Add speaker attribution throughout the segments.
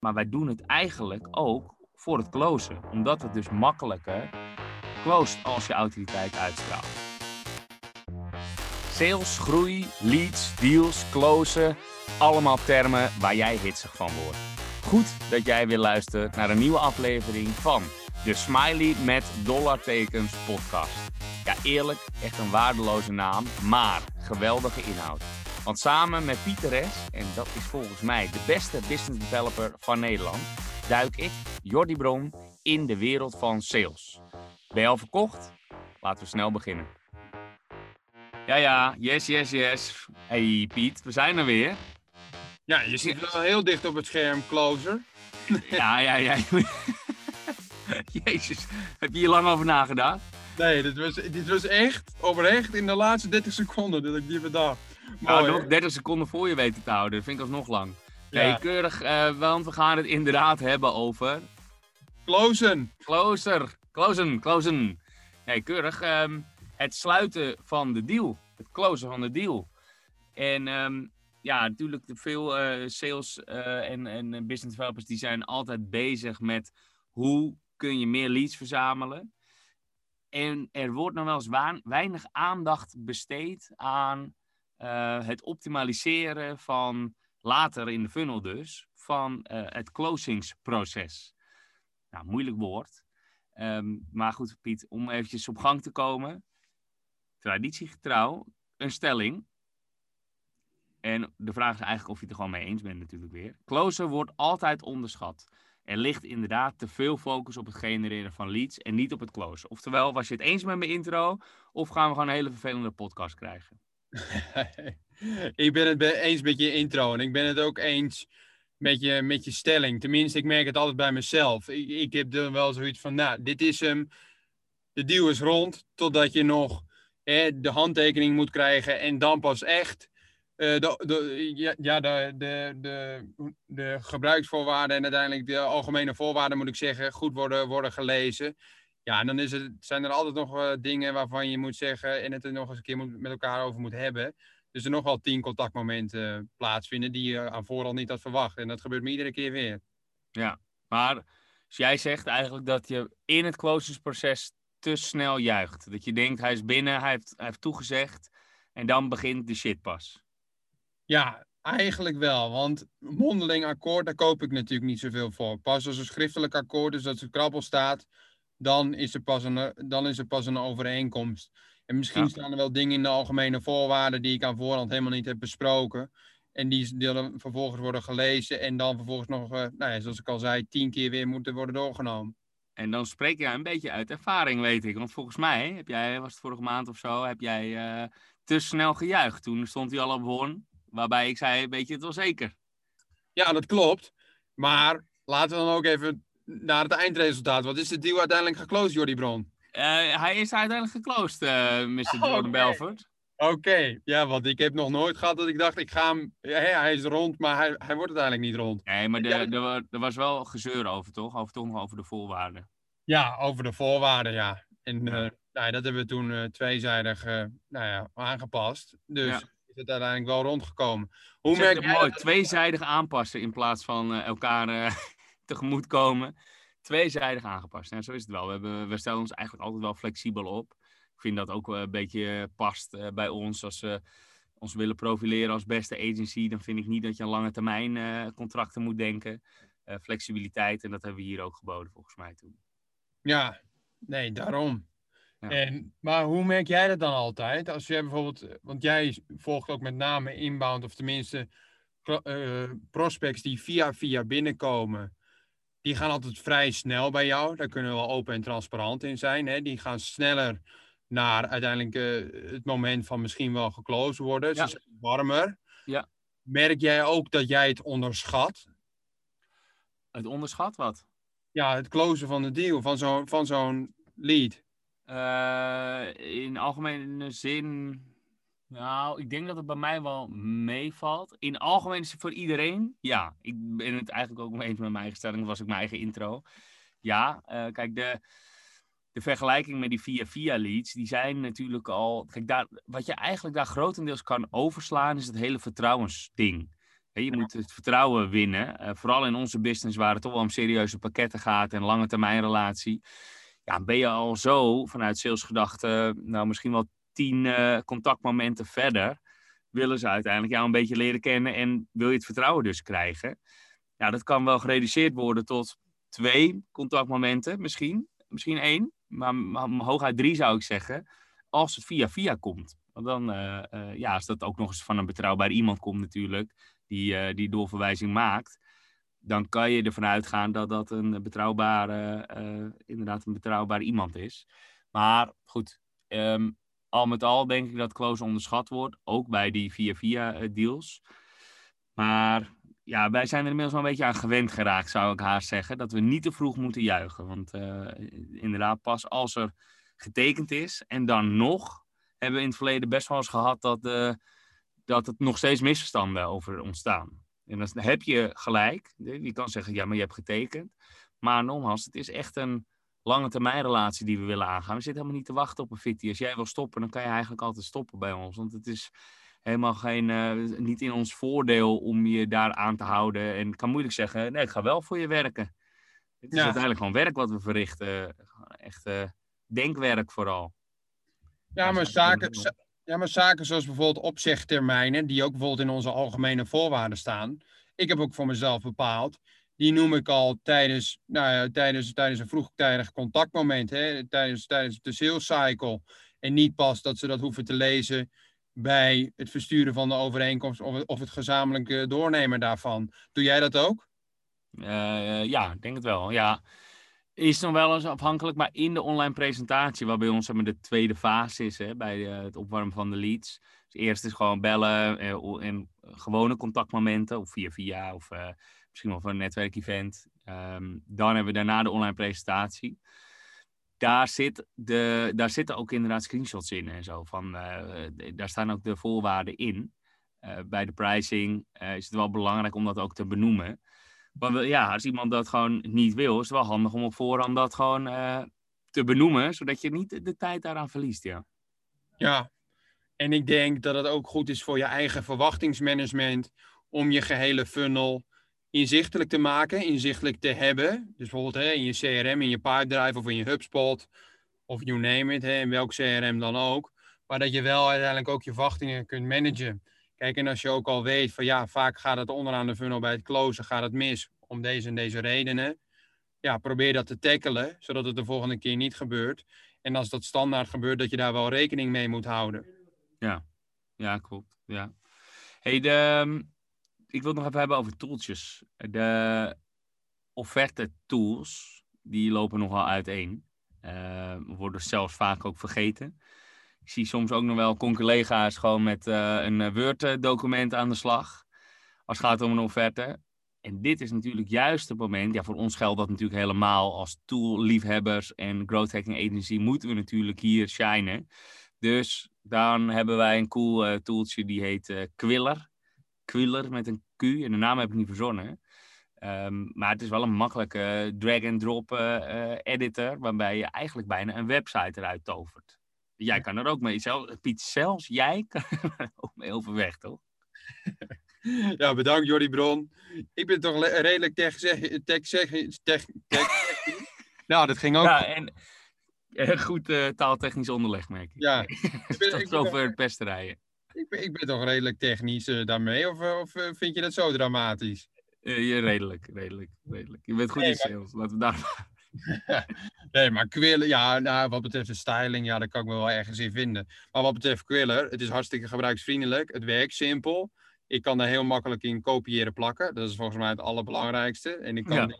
Speaker 1: Maar wij doen het eigenlijk ook voor het closen. Omdat het dus makkelijker closed als je autoriteit uitstraalt. Sales, groei, leads, deals, closen. Allemaal termen waar jij hitsig van wordt. Goed dat jij weer luistert naar een nieuwe aflevering van de Smiley met dollartekens podcast. Ja, eerlijk, echt een waardeloze naam, maar geweldige inhoud. Want samen met Pieter S., en dat is volgens mij de beste business developer van Nederland, duik ik, Jordi Bron, in de wereld van sales. Ben je al verkocht? Laten we snel beginnen. Ja, ja, yes, yes, yes. Hey Piet, we zijn er weer.
Speaker 2: Ja, je zit wel heel dicht op het scherm, closer.
Speaker 1: Ja, ja, ja. Jezus, heb je hier lang over nagedacht?
Speaker 2: Nee, dit was, dit was echt oprecht in de laatste 30 seconden dat ik die bedacht.
Speaker 1: Nou, nog
Speaker 2: hè?
Speaker 1: 30 seconden voor je weten te houden. Dat vind ik alsnog lang. Nee,
Speaker 2: Ja.
Speaker 1: keurig, eh, want we gaan het inderdaad hebben over
Speaker 2: Closen.
Speaker 1: closer, closen, closen. Nee, keurig. ehm, het sluiten van de deal. Het closen van de deal. En ehm, ja, natuurlijk veel eh, sales eh, en, en business developers die zijn altijd bezig met hoe kun je meer leads verzamelen. En er wordt nog wel eens weinig aandacht besteed aan eh, het optimaliseren van later in de funnel dus, van eh, het closingsproces. Nou, moeilijk woord. Ehm, maar goed, Piet, om eventjes op gang te komen. Traditiegetrouw, een stelling. En de vraag is eigenlijk of je het er gewoon mee eens bent natuurlijk weer. Closer wordt altijd onderschat. Er ligt inderdaad te veel focus op het genereren van leads en niet op het closen. Oftewel, was je het eens met mijn intro of gaan we gewoon een hele vervelende podcast krijgen?
Speaker 2: ik ben het eens met je intro en ik ben het ook eens met je, met je stelling. Tenminste, ik merk het altijd bij mezelf. Ik, heb dan wel zoiets van, nou, dit is hem. De deal is rond, totdat je nog hè, de handtekening moet krijgen en dan pas echt eh, de, ja, de, de, de, de gebruiksvoorwaarden en uiteindelijk de algemene voorwaarden, moet ik zeggen, goed worden, worden gelezen. Ja, en dan is het, zijn er altijd nog eh, dingen waarvan je moet zeggen en het er nog eens een keer moet, met elkaar over moet hebben. Dus er nog wel tien contactmomenten eh, plaatsvinden die je aan voorhand niet had verwacht. En dat gebeurt me iedere keer weer.
Speaker 1: Ja, maar dus jij zegt eigenlijk dat je in het closingsproces te snel juicht. Dat je denkt, hij is binnen, hij heeft, hij heeft toegezegd en dan begint de shit pas.
Speaker 2: Ja, eigenlijk wel. Want mondeling akkoord, daar koop ik natuurlijk niet zoveel voor. Pas als een schriftelijk akkoord, dus dat er krabbel staat, dan is er pas een, dan is er pas een overeenkomst. En misschien
Speaker 1: Ja.
Speaker 2: staan er wel dingen in de algemene voorwaarden die ik aan voorhand helemaal niet heb besproken. En die, die dan vervolgens worden gelezen en dan vervolgens nog, eh, nou ja, zoals ik al zei, tien keer weer moeten worden doorgenomen.
Speaker 1: En dan spreek jij een beetje uit ervaring, weet ik. Want volgens mij, heb jij, was het vorige maand of zo, heb jij eh, te snel gejuicht. Toen stond hij al op hoorn, waarbij ik zei, weet je het wel zeker?
Speaker 2: Ja, dat klopt. Maar laten we dan ook even naar het eindresultaat. Wat is de deal uiteindelijk geclosed, Jordi Bron?
Speaker 1: Eh, hij is uiteindelijk geclosed, eh Mr.
Speaker 2: Oh,
Speaker 1: Jordan. Belfort.
Speaker 2: Oké, ja, want ik heb nog nooit gehad dat ik dacht, ik ga hem, ja, hij is rond, maar hij, hij wordt uiteindelijk niet rond.
Speaker 1: Nee, maar er- wa- was wel gezeur over, toch? Over, toch nog over de voorwaarden.
Speaker 2: Ja, over de voorwaarden, ja. En
Speaker 1: Ja.
Speaker 2: eh, nou, dat hebben we toen eh, tweezijdig nou ja, aangepast. Dus
Speaker 1: Ja.
Speaker 2: is het uiteindelijk wel rondgekomen. Hoe merk jij
Speaker 1: mooi,
Speaker 2: dat-
Speaker 1: tweezijdig aanpassen in plaats van elkaar tegemoetkomen. Tweezijdig aangepast. Ja, zo is het wel. We, hebben, we stellen ons eigenlijk altijd wel flexibel op. Ik vind dat ook een beetje past eh, bij ons. Als we ons willen profileren als beste agency, dan vind ik niet dat je aan lange termijn eh, contracten moet denken. Eh, flexibiliteit, en dat hebben we hier ook geboden volgens mij toen.
Speaker 2: Ja, nee, daarom.
Speaker 1: Ja.
Speaker 2: En, maar hoe merk jij dat dan altijd? Als jij bijvoorbeeld, want jij volgt ook met name inbound, of tenminste prospects die via via binnenkomen. Die gaan altijd vrij snel bij jou. Daar kunnen we wel open en transparant in zijn. Hè? Die gaan sneller naar uiteindelijk eh, het moment van misschien wel geclosed worden.
Speaker 1: Ja.
Speaker 2: Ze zijn warmer.
Speaker 1: Ja.
Speaker 2: Merk jij ook dat jij het onderschat?
Speaker 1: Het onderschat wat?
Speaker 2: Ja, het closen van de deal, van zo'n van zo'n lead.
Speaker 1: Eh, in algemene zin, nou, ik denk dat het bij mij wel meevalt. In algemene zin voor iedereen, ja. Ik ben het eigenlijk ook eens met mijn eigen stelling, dat was ook mijn eigen intro. Ja, eh, kijk, de, de vergelijking met die via-via leads, die zijn natuurlijk al... Kijk, daar, wat je eigenlijk daar grotendeels kan overslaan, is het hele vertrouwensding. Je moet het vertrouwen winnen. Eh, vooral in onze business waar het toch wel om serieuze pakketten gaat en lange termijn relatie. Ja, ben je al zo vanuit salesgedachte, nou misschien wel tien eh, contactmomenten verder, willen ze uiteindelijk jou een beetje leren kennen en wil je het vertrouwen dus krijgen. Ja, dat kan wel gereduceerd worden tot twee contactmomenten misschien. Misschien één, maar, maar hooguit drie zou ik zeggen. Als het via via komt. Want dan, uh, ja, als dat ook nog eens van een betrouwbaar iemand komt natuurlijk, die die doorverwijzing maakt, dan kan je ervan uitgaan dat dat een betrouwbare, inderdaad een betrouwbaar iemand is. Maar goed, um, al met al denk ik dat close onderschat wordt, ook bij die via via deals. Maar ja, wij zijn er inmiddels wel een beetje aan gewend geraakt, zou ik haast zeggen. Dat we niet te vroeg moeten juichen. Want uh, inderdaad, pas als er getekend is en dan nog, hebben we in het verleden best wel eens gehad dat, uh, dat het nog steeds misverstanden over ontstaan. En dan heb je gelijk. Je kan zeggen, ja, maar je hebt getekend. Maar nogmaals, het is echt een lange termijn relatie die we willen aangaan. We zitten helemaal niet te wachten op een fitty. Als jij wil stoppen, dan kan je eigenlijk altijd stoppen bij ons. Want het is helemaal geen, uh, niet in ons voordeel om je daar aan te houden. En ik kan moeilijk zeggen, nee, ik ga wel voor je werken. Het is ja. uiteindelijk gewoon werk wat we verrichten. Echt uh, denkwerk vooral.
Speaker 2: Ja, maar zaken, ja, maar zaken zoals bijvoorbeeld opzegtermijnen, die ook bijvoorbeeld in onze algemene voorwaarden staan. Ik heb ook voor mezelf bepaald. Die noem ik al tijdens, nou ja, tijdens, tijdens een vroegtijdig contactmoment, hè, tijdens, tijdens de sales cycle. En niet pas dat ze dat hoeven te lezen bij het versturen van de overeenkomst of, of het gezamenlijke doornemen daarvan. Doe jij dat ook?
Speaker 1: Uh, ja, denk het wel. Ja, is nog wel eens afhankelijk, maar in de online presentatie, waar bij ons zeg de tweede fase is, hè, bij uh, het opwarmen van de leads. Dus eerst is gewoon bellen en gewone contactmomenten, of via via, of misschien wel voor een netwerkevent. Um, dan hebben we daarna de online presentatie daar, zit de, daar zitten ook inderdaad screenshots in en zo. Van, uh, daar staan ook de voorwaarden in. Uh, bij de pricing uh, is het wel belangrijk om dat ook te benoemen. Want ja, als iemand dat gewoon niet wil, is het wel handig om op voorhand dat gewoon te benoemen, zodat je niet de tijd daaraan verliest. Ja.
Speaker 2: ja, en ik denk dat het ook goed is voor je eigen verwachtingsmanagement om je gehele funnel inzichtelijk te maken, inzichtelijk te hebben. Dus bijvoorbeeld hè, in je CRM, in je Pipedrive of in je HubSpot of you name it, hè, in welk CRM dan ook. Maar dat je wel uiteindelijk ook je verwachtingen kunt managen. Kijk, en als je ook al weet van ja, vaak gaat het onderaan de funnel bij het closen, gaat het mis om deze en deze redenen. Ja, probeer dat te tackelen, zodat het de volgende keer niet gebeurt. En als dat standaard gebeurt, dat je daar wel rekening mee moet houden.
Speaker 1: Ja, ja klopt. Ja. Hey, de, ehm, ik wil het nog even hebben over tooltjes. De offerte tools, die lopen nogal uiteen. Uh, worden zelfs vaak ook vergeten. Ik zie soms ook nog wel collega's gewoon met uh, een Word-document aan de slag. Als het gaat om een offerte. En dit is natuurlijk juist het moment. Ja, voor ons geldt dat natuurlijk helemaal als tool-liefhebbers en growth hacking agency moeten we natuurlijk hier shinen. Dus dan hebben wij een cool uh, tooltje die heet Quiller. Quiller met een Q. En de naam heb ik niet verzonnen. Um, maar het is wel een makkelijke drag-and-drop uh, editor, waarbij je eigenlijk bijna een website eruit tovert. Jij kan er ook mee, zelf, Piet, zelfs jij kan er ook mee overweg, toch?
Speaker 2: Ja, bedankt Jordi Bron. Ik ben toch redelijk tech, tech, tech, tech, Nou, dat ging ook.
Speaker 1: Ja, en goed uh, taaltechnisch onderleg, merk ik.
Speaker 2: Ja.
Speaker 1: ik ben, Tot zover het pesterijen.
Speaker 2: Ik ben, ik ben toch redelijk technisch uh, daarmee, of, of uh, vind je dat zo dramatisch?
Speaker 1: Ja, redelijk, redelijk, redelijk. Je bent goed nee, in sales, laten we daar
Speaker 2: Nee, maar Quiller, ja, nou, wat betreft de styling, ja, daar kan ik me wel ergens in vinden. Maar wat betreft Quiller, het is hartstikke gebruiksvriendelijk, het werkt simpel. Ik kan daar heel makkelijk in kopiëren plakken, dat is volgens mij het allerbelangrijkste. En ik kan ja.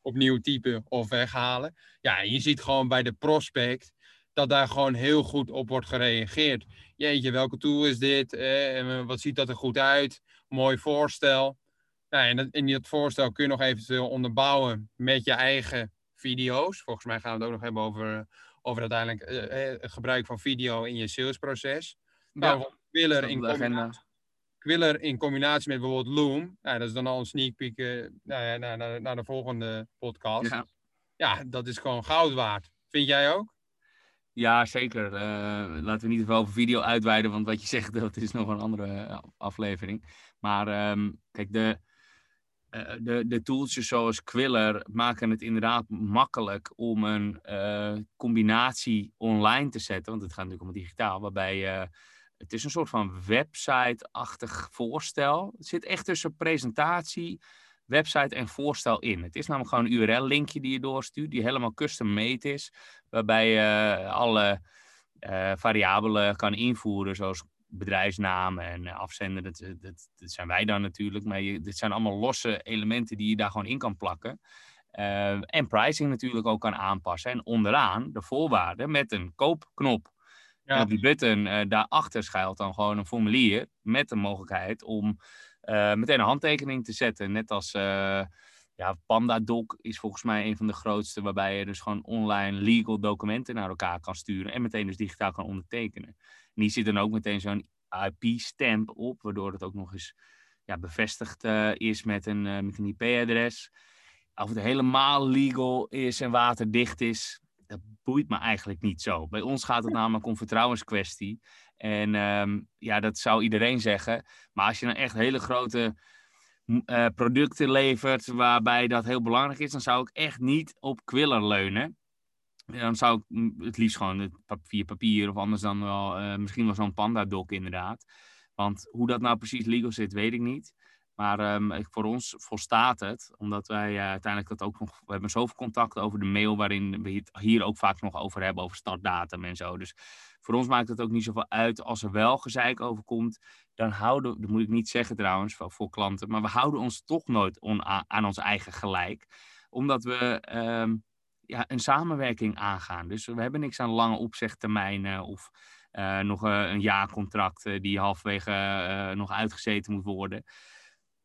Speaker 2: opnieuw typen of weghalen. Ja, je ziet gewoon bij de prospect dat daar gewoon heel goed op wordt gereageerd. Jeetje, welke tool is dit? Eh, wat ziet dat er goed uit? Mooi voorstel. Nou, en, dat, en dat voorstel kun je nog eventueel onderbouwen met je eigen video's. Volgens mij gaan we het ook nog hebben over, over uiteindelijk eh, het gebruik van video in je salesproces. Ja, nou, Quiller in, combinatie, Quiller in combinatie met bijvoorbeeld Loom. Nou, dat is dan al een sneak peek uh, nou naar, naar, naar, de volgende podcast. Ja. ja, dat is gewoon goud waard. Vind jij ook?
Speaker 1: Ja, zeker. Uh, laten we niet te over video uitweiden, want wat je zegt, dat is nog een andere aflevering. Maar ehm, kijk, de, uh, de, de zoals Quiller maken het inderdaad makkelijk om een combinatie online te zetten. Want het gaat natuurlijk om digitaal, waarbij uh, het is een soort van website-achtig voorstel. Het zit echt tussen presentatie, website en voorstel in. Het is namelijk gewoon een URL-linkje die je doorstuurt, die helemaal custom-made is, waarbij je alle variabelen kan invoeren, zoals bedrijfsnamen en eh, afzender, dat, dat, dat, zijn wij dan natuurlijk. Maar je, dit zijn allemaal losse elementen die je daar gewoon in kan plakken. Uh, en pricing natuurlijk ook kan aanpassen. En onderaan de voorwaarden met een koopknop. Ja. En op die button uh, daarachter schuilt dan gewoon een formulier met de mogelijkheid om meteen een handtekening te zetten. Net als ja, PandaDoc is volgens mij een van de grootste, waarbij je dus gewoon online legal documenten naar elkaar kan sturen en meteen dus digitaal kan ondertekenen. En die zit dan ook meteen zo'n IP-stamp op, waardoor het ook nog eens ja, bevestigd uh, is met een, uh, met een IP-adres. Of het helemaal legal is en waterdicht is, dat boeit me eigenlijk niet zo. Bij ons gaat het namelijk om vertrouwenskwestie. En um, ja, dat zou iedereen zeggen. Maar als je nou echt hele grote uh, producten levert waarbij dat heel belangrijk is, dan zou ik echt niet op Quiller leunen. Dan zou ik het liefst gewoon het papier, of anders dan wel uh, misschien wel zo'n Panda-doc inderdaad. Want hoe dat nou precies legal zit, weet ik niet. Maar um, voor ons volstaat het, omdat wij uh, uiteindelijk dat ook nog. We hebben zoveel contact over de mail, waarin we het hier ook vaak nog over hebben, over startdatum en zo. Dus voor ons maakt het ook niet zoveel uit. Als er wel gezeik over komt, dan houden dat moet ik niet zeggen trouwens voor, voor klanten, maar we houden ons toch nooit aan ons eigen gelijk. Omdat we. Um, ja, een samenwerking aangaan. Dus we hebben niks aan lange opzegtermijnen of uh, nog uh, een jaarcontract uh, die halverwege nog uitgezeten moet worden.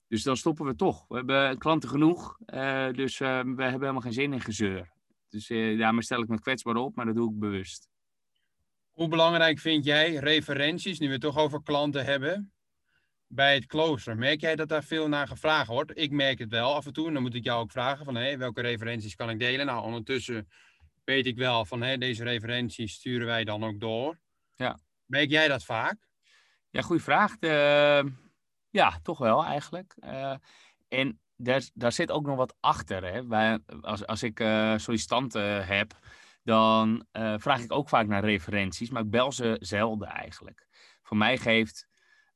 Speaker 1: Dus dan stoppen we toch. We hebben klanten genoeg, dus we hebben helemaal geen zin in gezeur. Dus daarmee stel ik me kwetsbaar op, maar dat doe ik bewust.
Speaker 2: Hoe belangrijk vind jij referenties, nu we het toch over klanten hebben, bij het klooster? Merk jij dat daar veel naar gevraagd wordt? Ik merk het wel af en toe. En dan moet ik jou ook vragen van hey, welke referenties kan ik delen? Nou, ondertussen weet ik wel van hey, deze referenties sturen wij dan ook door.
Speaker 1: Ja.
Speaker 2: Merk jij dat vaak?
Speaker 1: Ja, goede vraag. De, ja, toch wel eigenlijk. Uh, en daar, daar zit ook nog wat achter. Hè? Wij, als, als ik uh, sollicitanten heb, dan uh, vraag ik ook vaak naar referenties, maar ik bel ze zelden eigenlijk. Voor mij geeft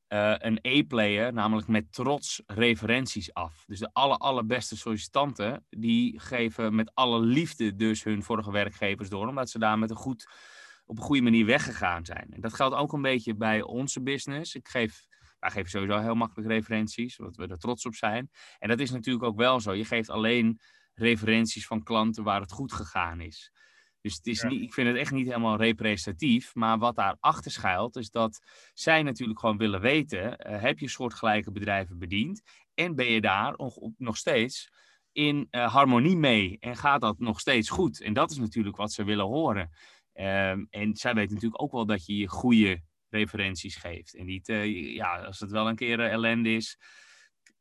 Speaker 1: uh, een E-player namelijk met trots referenties af. Dus de aller, allerbeste sollicitanten, die geven met alle liefde dus hun vorige werkgevers door, omdat ze daar met een goed, op een goede manier weggegaan zijn. En dat geldt ook een beetje bij onze business. Ik geef, wij geven sowieso heel makkelijk referenties, omdat we er trots op zijn. En dat is natuurlijk ook wel zo. Je geeft alleen referenties van klanten waar het goed gegaan is. Dus het is niet, ik vind het echt niet helemaal representatief. Maar wat daarachter schuilt, is dat zij natuurlijk gewoon willen weten: uh, heb je soortgelijke bedrijven bediend? En ben je daar nog, nog steeds in uh, harmonie mee? En gaat dat nog steeds goed? En dat is natuurlijk wat ze willen horen. Um, en zij weten natuurlijk ook wel dat je je goede referenties geeft. En niet, uh, ja, als het wel een keer ellende is.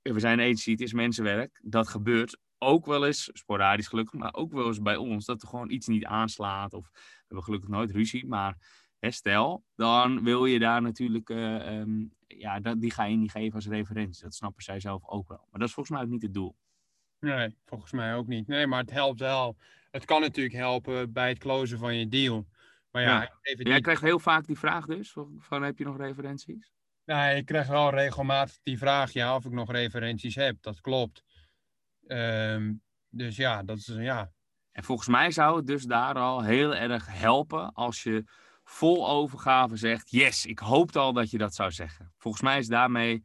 Speaker 1: We zijn een agency, het is mensenwerk. Dat gebeurt ook wel eens, sporadisch gelukkig, maar ook wel eens bij ons, dat er gewoon iets niet aanslaat. Of we hebben gelukkig nooit ruzie, maar hè, stel, dan wil je daar natuurlijk, uh, um, ja, dat, die ga je niet geven als referentie. Dat snappen zij zelf ook wel. Maar dat is volgens mij ook niet het doel.
Speaker 2: Nee, volgens mij ook niet. Nee, maar het helpt wel. Het kan natuurlijk helpen bij het closen van je deal. Maar ja, ja.
Speaker 1: Even Jij krijgt heel vaak die vraag dus, van heb je nog referenties?
Speaker 2: Nee, ik krijg wel regelmatig die vraag, ja, of ik nog referenties heb. Dat klopt. Um, dus ja, dat is ja.
Speaker 1: En volgens mij zou het dus daar al heel erg helpen als je vol overgave zegt: Yes, ik hoopte al dat je dat zou zeggen. Volgens mij is daarmee.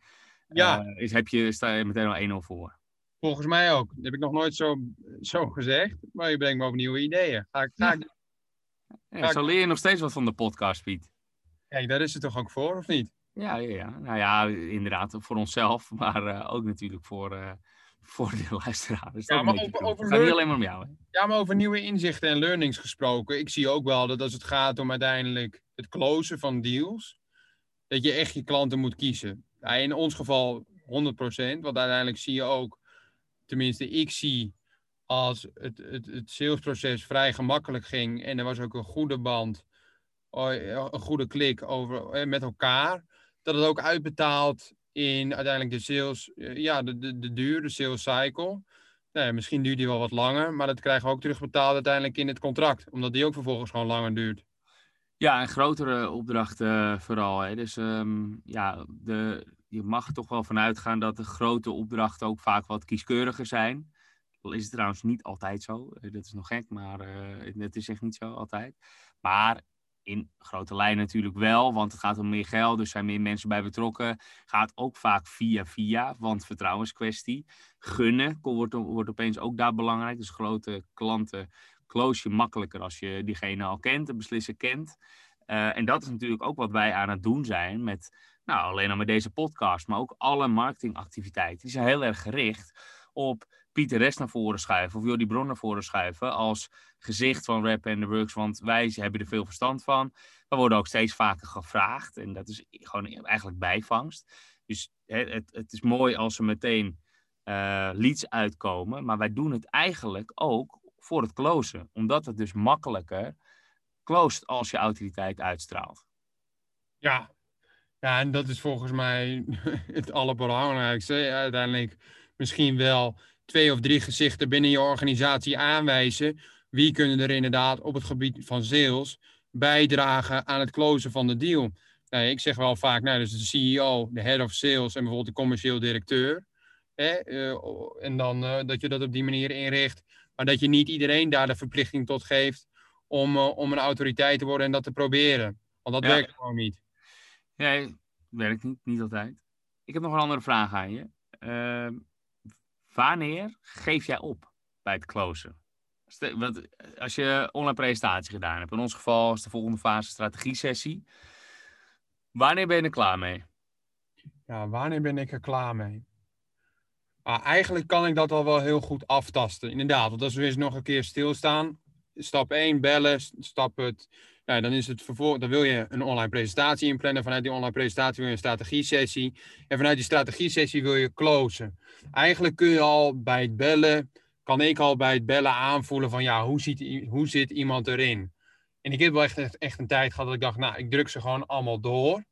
Speaker 1: Ja. Uh, is, heb je, sta je meteen al 1-0 voor.
Speaker 2: Volgens mij ook. Dat heb ik nog nooit zo, zo gezegd. Maar je brengt me op nieuwe ideeën. Ga ik, ga ik,
Speaker 1: ja, zo leer je nog steeds wat van de podcast, Piet.
Speaker 2: Kijk, daar is het toch ook voor, of niet?
Speaker 1: Ja, ja, ja. nou ja, inderdaad, voor onszelf, maar uh, ook natuurlijk voor, uh, voor de luisteraar. Dus ja, maar over, over het gaat niet alleen maar om jou. Hè?
Speaker 2: Ja, maar over nieuwe inzichten en learnings gesproken. Ik zie ook wel dat als het gaat om uiteindelijk het closen van deals, dat je echt je klanten moet kiezen. Ja, in ons geval 100%, want uiteindelijk zie je ook, tenminste ik zie, als het, het, het salesproces vrij gemakkelijk ging en er was ook een goede band oh, een goede klik over, eh, met elkaar, dat het ook uitbetaalt in uiteindelijk de sales, eh, ja, de, de, de duur, de sales cycle. Nou misschien duurt die wel wat langer, maar dat krijgen we ook terugbetaald uiteindelijk in het contract, omdat die ook vervolgens gewoon langer duurt.
Speaker 1: Ja, en grotere opdrachten vooral. Hè. Dus ehm, ja, de, je mag toch wel vanuit gaan dat de grote opdrachten ook vaak wat kieskeuriger zijn. Dat is het trouwens niet altijd zo. Eh, dat is nog gek, maar uh, het is echt niet zo altijd. Maar in grote lijnen natuurlijk wel, want het gaat om meer geld, dus zijn meer mensen bij betrokken. Gaat ook vaak via via, want vertrouwenskwestie. Gunnen wordt, wordt opeens ook daar belangrijk. Dus grote klanten close je makkelijker als je diegene al kent, de beslisser kent. Uh, en dat is natuurlijk ook wat wij aan het doen zijn met, nou alleen al met deze podcast, maar ook alle marketingactiviteiten. Die zijn heel erg gericht op Pieter Rest naar voren schuiven of Jordi Bron naar voren schuiven als gezicht van Rap and the Works, want wij hebben er veel verstand van. We worden ook steeds vaker gevraagd en dat is gewoon eigenlijk bijvangst. Dus het, het is mooi als er meteen uh, leads uitkomen, maar wij doen het eigenlijk ook voor het closen, omdat het dus makkelijker closed als je autoriteit uitstraalt.
Speaker 2: Ja, ja en dat is volgens mij het allerbelangrijkste. Uiteindelijk misschien wel twee of drie gezichten binnen je organisatie aanwijzen. Wie kunnen er inderdaad op het gebied van sales bijdragen aan het closen van de deal? Nou, ik zeg wel vaak, nou, dus de CEO, de head of sales en bijvoorbeeld de commercieel directeur. Hè, eh, en dan uh, dat je dat op die manier inricht. Maar dat je niet iedereen daar de verplichting tot geeft om, uh, om een autoriteit te worden en dat te proberen. Want dat werkt gewoon niet.
Speaker 1: Nee, werkt niet, niet altijd. Ik heb nog een andere vraag aan je. Wanneer geef jij op bij het closen? Want als je online presentatie gedaan hebt, in ons geval is de volgende fase strategie-sessie. Wanneer ben je er klaar mee?
Speaker 2: Ja, wanneer ben ik er klaar mee? Ah, eigenlijk kan ik dat al wel heel goed aftasten. Inderdaad, want als we eens nog een keer stilstaan. Stap 1, bellen. Stap het. Nou, dan is het vervolg. Dan wil je een online presentatie inplannen. Vanuit die online presentatie wil je een strategie-sessie. En vanuit die strategie-sessie wil je closen. Eigenlijk kun je al bij het bellen. Kan ik al bij het bellen aanvoelen van ja, hoe, ziet, hoe zit iemand erin? En ik heb wel echt, echt een tijd gehad dat ik dacht, nou, ik druk ze gewoon allemaal door.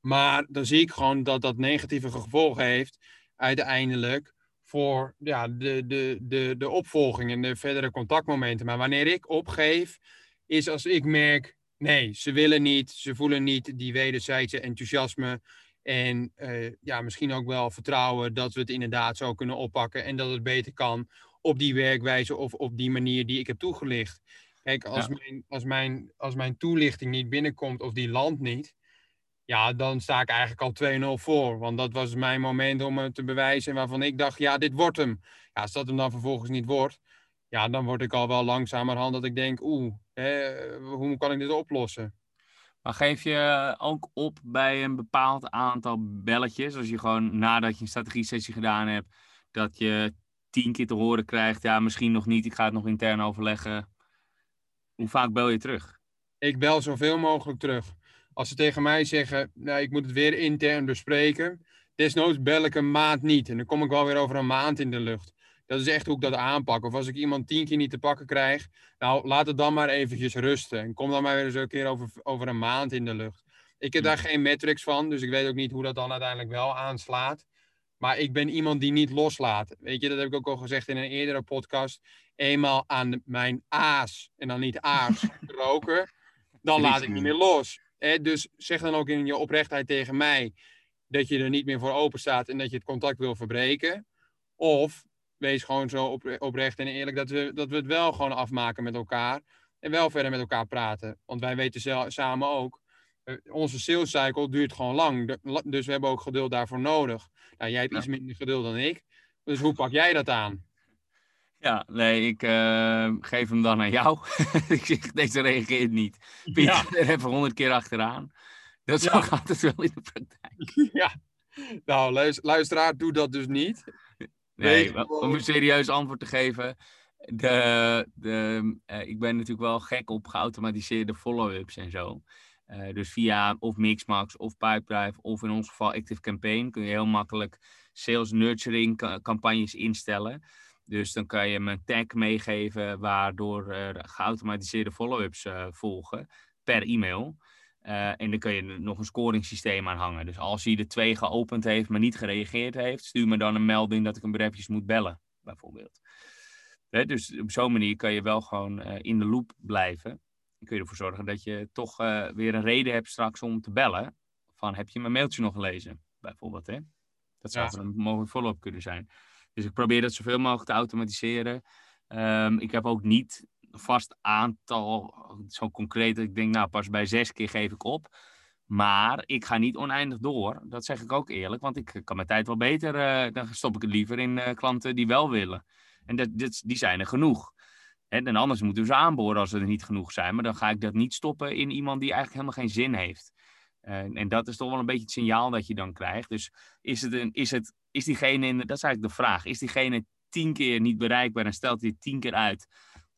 Speaker 2: Maar dan zie ik gewoon dat dat negatieve gevolgen heeft uiteindelijk voor ja, de, de, de, de opvolging en de verdere contactmomenten. Maar wanneer ik opgeef, is als ik merk, nee, ze willen niet, ze voelen niet die wederzijdse enthousiasme. En uh, ja, misschien ook wel vertrouwen dat we het inderdaad zo kunnen oppakken en dat het beter kan op die werkwijze of op die manier die ik heb toegelicht. Kijk, als, mijn, als, mijn, als mijn toelichting niet binnenkomt of die landt niet, ja, dan sta ik eigenlijk al 2-0 voor. Want dat was mijn moment om het te bewijzen waarvan ik dacht, ja, dit wordt hem. Ja, als dat hem dan vervolgens niet wordt, ja, dan word ik al wel langzamerhand dat ik denk, oeh, hoe kan ik dit oplossen?
Speaker 1: Maar geef je ook op bij een bepaald aantal belletjes, als je gewoon nadat je een strategie-sessie gedaan hebt, dat je tien keer te horen krijgt, ja, misschien nog niet, ik ga het nog intern overleggen. Hoe vaak bel je terug?
Speaker 2: Ik bel zoveel mogelijk terug. Als ze tegen mij zeggen, nou, ik moet het weer intern bespreken, desnoods bel ik een maand niet. En dan kom ik wel weer over een maand in de lucht. Dat is echt hoe ik dat aanpak. Of als ik iemand tien keer niet te pakken krijg, nou, laat het dan maar eventjes rusten. En kom dan maar weer eens een keer over, over een maand in de lucht. Ik heb daar geen metrics van, dus ik weet ook niet hoe dat dan uiteindelijk wel aanslaat. Maar ik ben iemand die niet loslaat. Weet je, dat heb ik ook al gezegd in een eerdere podcast. Eenmaal aan mijn aas, en dan niet aas, roken, dan laat ik niet meer los dus zeg dan ook in je oprechtheid tegen mij dat je er niet meer voor open staat en dat je het contact wil verbreken. Of wees gewoon zo oprecht en eerlijk dat we, dat we het wel gewoon afmaken met elkaar. En wel verder met elkaar praten. Want wij weten samen ook, eh, onze sales cycle duurt gewoon lang. Dus we hebben ook geduld daarvoor nodig. Nou, jij hebt iets minder geduld dan ik. Dus hoe pak jij dat aan?
Speaker 1: Ja, nee, ik uh, geef hem dan aan jou. ik zeg, deze reageert niet. Piet, ja. er even honderd keer achteraan. Dat zo ja. gaat het wel in de praktijk.
Speaker 2: ja, nou, luisteraar, doe dat dus niet.
Speaker 1: Nee, om een serieus antwoord te geven. De, de, uh, ik ben natuurlijk wel gek op geautomatiseerde follow-ups en zo. Uh, dus via of Mixmax of Pipedrive of in ons geval Active Campaign kun je heel makkelijk sales nurturing campagnes instellen. Dus dan kan je hem een tag meegeven waardoor er geautomatiseerde follow-ups uh, volgen. per e-mail. Eh, en dan kun je er nog een scoringssysteem aan hangen. Dus als hij de twee geopend heeft, maar niet gereageerd heeft, stuur me dan een melding dat ik hem weer eventjes moet bellen, bijvoorbeeld. Hè, dus op zo'n manier kan je wel gewoon eh, in de loop blijven. Dan kun je ervoor zorgen dat je toch eh, weer een reden hebt straks om te bellen. Van heb je mijn mailtje nog gelezen, bijvoorbeeld. Hè? Dat zou
Speaker 2: Ja.
Speaker 1: een mogelijk follow-up kunnen zijn. Dus ik probeer dat zoveel mogelijk te automatiseren. Ehm, ik heb ook niet een vast aantal, zo concreet ik denk, nou pas bij zes keer geef ik op. Maar ik ga niet oneindig door. Dat zeg ik ook eerlijk, want ik kan mijn tijd wel beter. eh, dan stop ik het liever in eh, klanten die wel willen. En dat, die zijn er genoeg. En anders moeten we ze aanboren als ze er niet genoeg zijn. Maar dan ga ik dat niet stoppen in iemand die eigenlijk helemaal geen zin heeft. En, dat is toch wel een beetje het signaal dat je dan krijgt. Dus is, het een, is, het, is diegene, in, dat is eigenlijk de vraag, is diegene tien keer niet bereikbaar en stelt hij tien keer uit,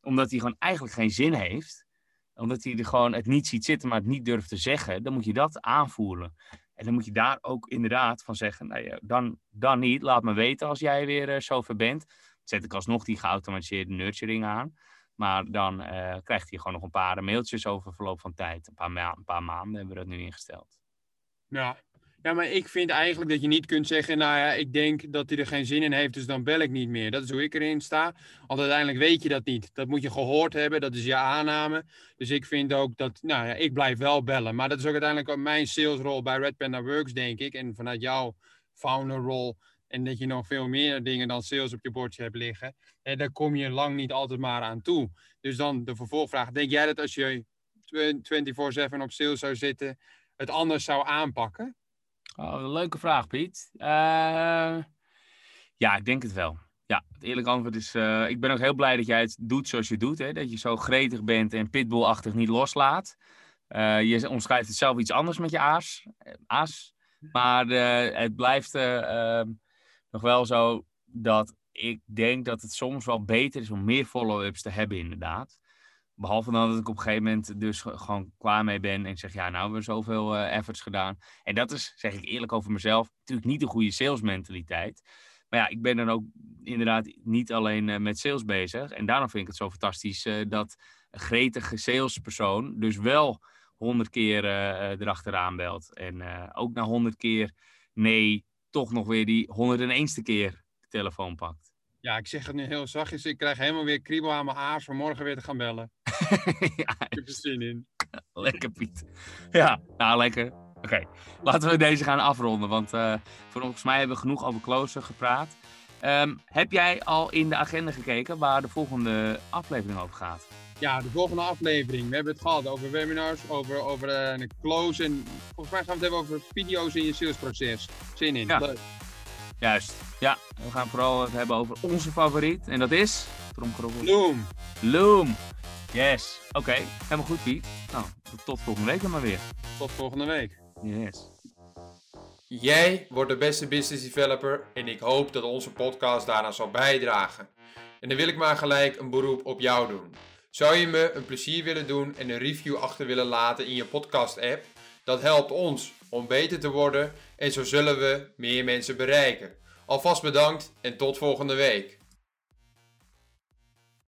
Speaker 1: omdat hij gewoon eigenlijk geen zin heeft, omdat hij er gewoon het niet ziet zitten, maar het niet durft te zeggen, dan moet je dat aanvoelen. En dan moet je daar ook inderdaad van zeggen, nou dan, dan niet, laat me weten als jij weer eh, zover bent. Zet ik alsnog die geautomatiseerde nurturing aan. Maar dan eh, krijgt hij gewoon nog een paar mailtjes over verloop van tijd. Een paar, een paar maanden hebben we dat nu ingesteld.
Speaker 2: Ja. Ja, maar ik vind eigenlijk dat je niet kunt zeggen, nou ja, ik denk dat hij er geen zin in heeft, dus dan bel ik niet meer. Dat is hoe ik erin sta. Want uiteindelijk weet je dat niet. Dat moet je gehoord hebben, dat is je aanname. Dus ik vind ook dat, nou ja, ik blijf wel bellen. Maar dat is ook uiteindelijk mijn salesrol bij Red Panda Works, denk ik. En vanuit jouw founderrol en dat je nog veel meer dingen dan sales op je bordje hebt liggen. En daar kom je lang niet altijd maar aan toe. Dus dan de vervolgvraag. Denk jij dat als je 24-7 op sales zou zitten, het anders zou aanpakken?
Speaker 1: Oh, een leuke vraag, Piet. Eh, ja, ik denk het wel. Ja, het eerlijke antwoord is... eh, ik ben ook heel blij dat jij het doet zoals je doet. Hè? Dat je zo gretig bent en pitbullachtig niet loslaat. Eh, je omschrijft het zelf iets anders met je aas. aas. Maar het blijft eh, ehm, nog wel zo dat ik denk dat het soms wel beter is om meer follow-ups te hebben inderdaad. Behalve dan dat ik op een gegeven moment dus ge- gewoon klaar mee ben en zeg, ja, nou hebben zoveel eh, efforts gedaan. En dat is, zeg ik eerlijk over mezelf, natuurlijk niet de goede salesmentaliteit. Maar ja, ik ben dan ook inderdaad niet alleen eh, met sales bezig. En daarom vind ik het zo fantastisch eh, dat een gretige salespersoon dus wel honderd keer erachteraan belt. En ook na honderd keer nee, toch nog weer die 101ste keer de telefoon pakt.
Speaker 2: Ja, ik zeg het nu heel zachtjes. Ik krijg helemaal weer kriebel aan mijn aars om morgen weer te gaan bellen.
Speaker 1: ja,
Speaker 2: Ik heb er zin in.
Speaker 1: Lekker Piet. Ja, nou lekker. Oké, laten we deze gaan afronden, want eh, volgens mij hebben we genoeg over closer gepraat. Ehm, heb jij al in de agenda gekeken waar de volgende aflevering over gaat?
Speaker 2: Ja, de volgende aflevering. We hebben het gehad over webinars, over, over eh, een close. En volgens mij gaan we het hebben over video's in je salesproces. Zin in.
Speaker 1: Ja.
Speaker 2: Leuk.
Speaker 1: Juist. Ja, we gaan vooral het hebben over onze favoriet en dat is... Tromgeroffel.
Speaker 2: Loom.
Speaker 1: Loom. Yes. Oké, helemaal goed Piet. Nou, tot volgende week dan maar weer.
Speaker 2: Tot volgende week.
Speaker 1: Yes.
Speaker 3: Jij wordt de beste business developer en ik hoop dat onze podcast daaraan zal bijdragen. En dan wil ik maar gelijk een beroep op jou doen. Zou je me een plezier willen doen en een review achter willen laten in je podcast app? Dat helpt ons om beter te worden en zo zullen we meer mensen bereiken. Alvast bedankt en tot volgende week.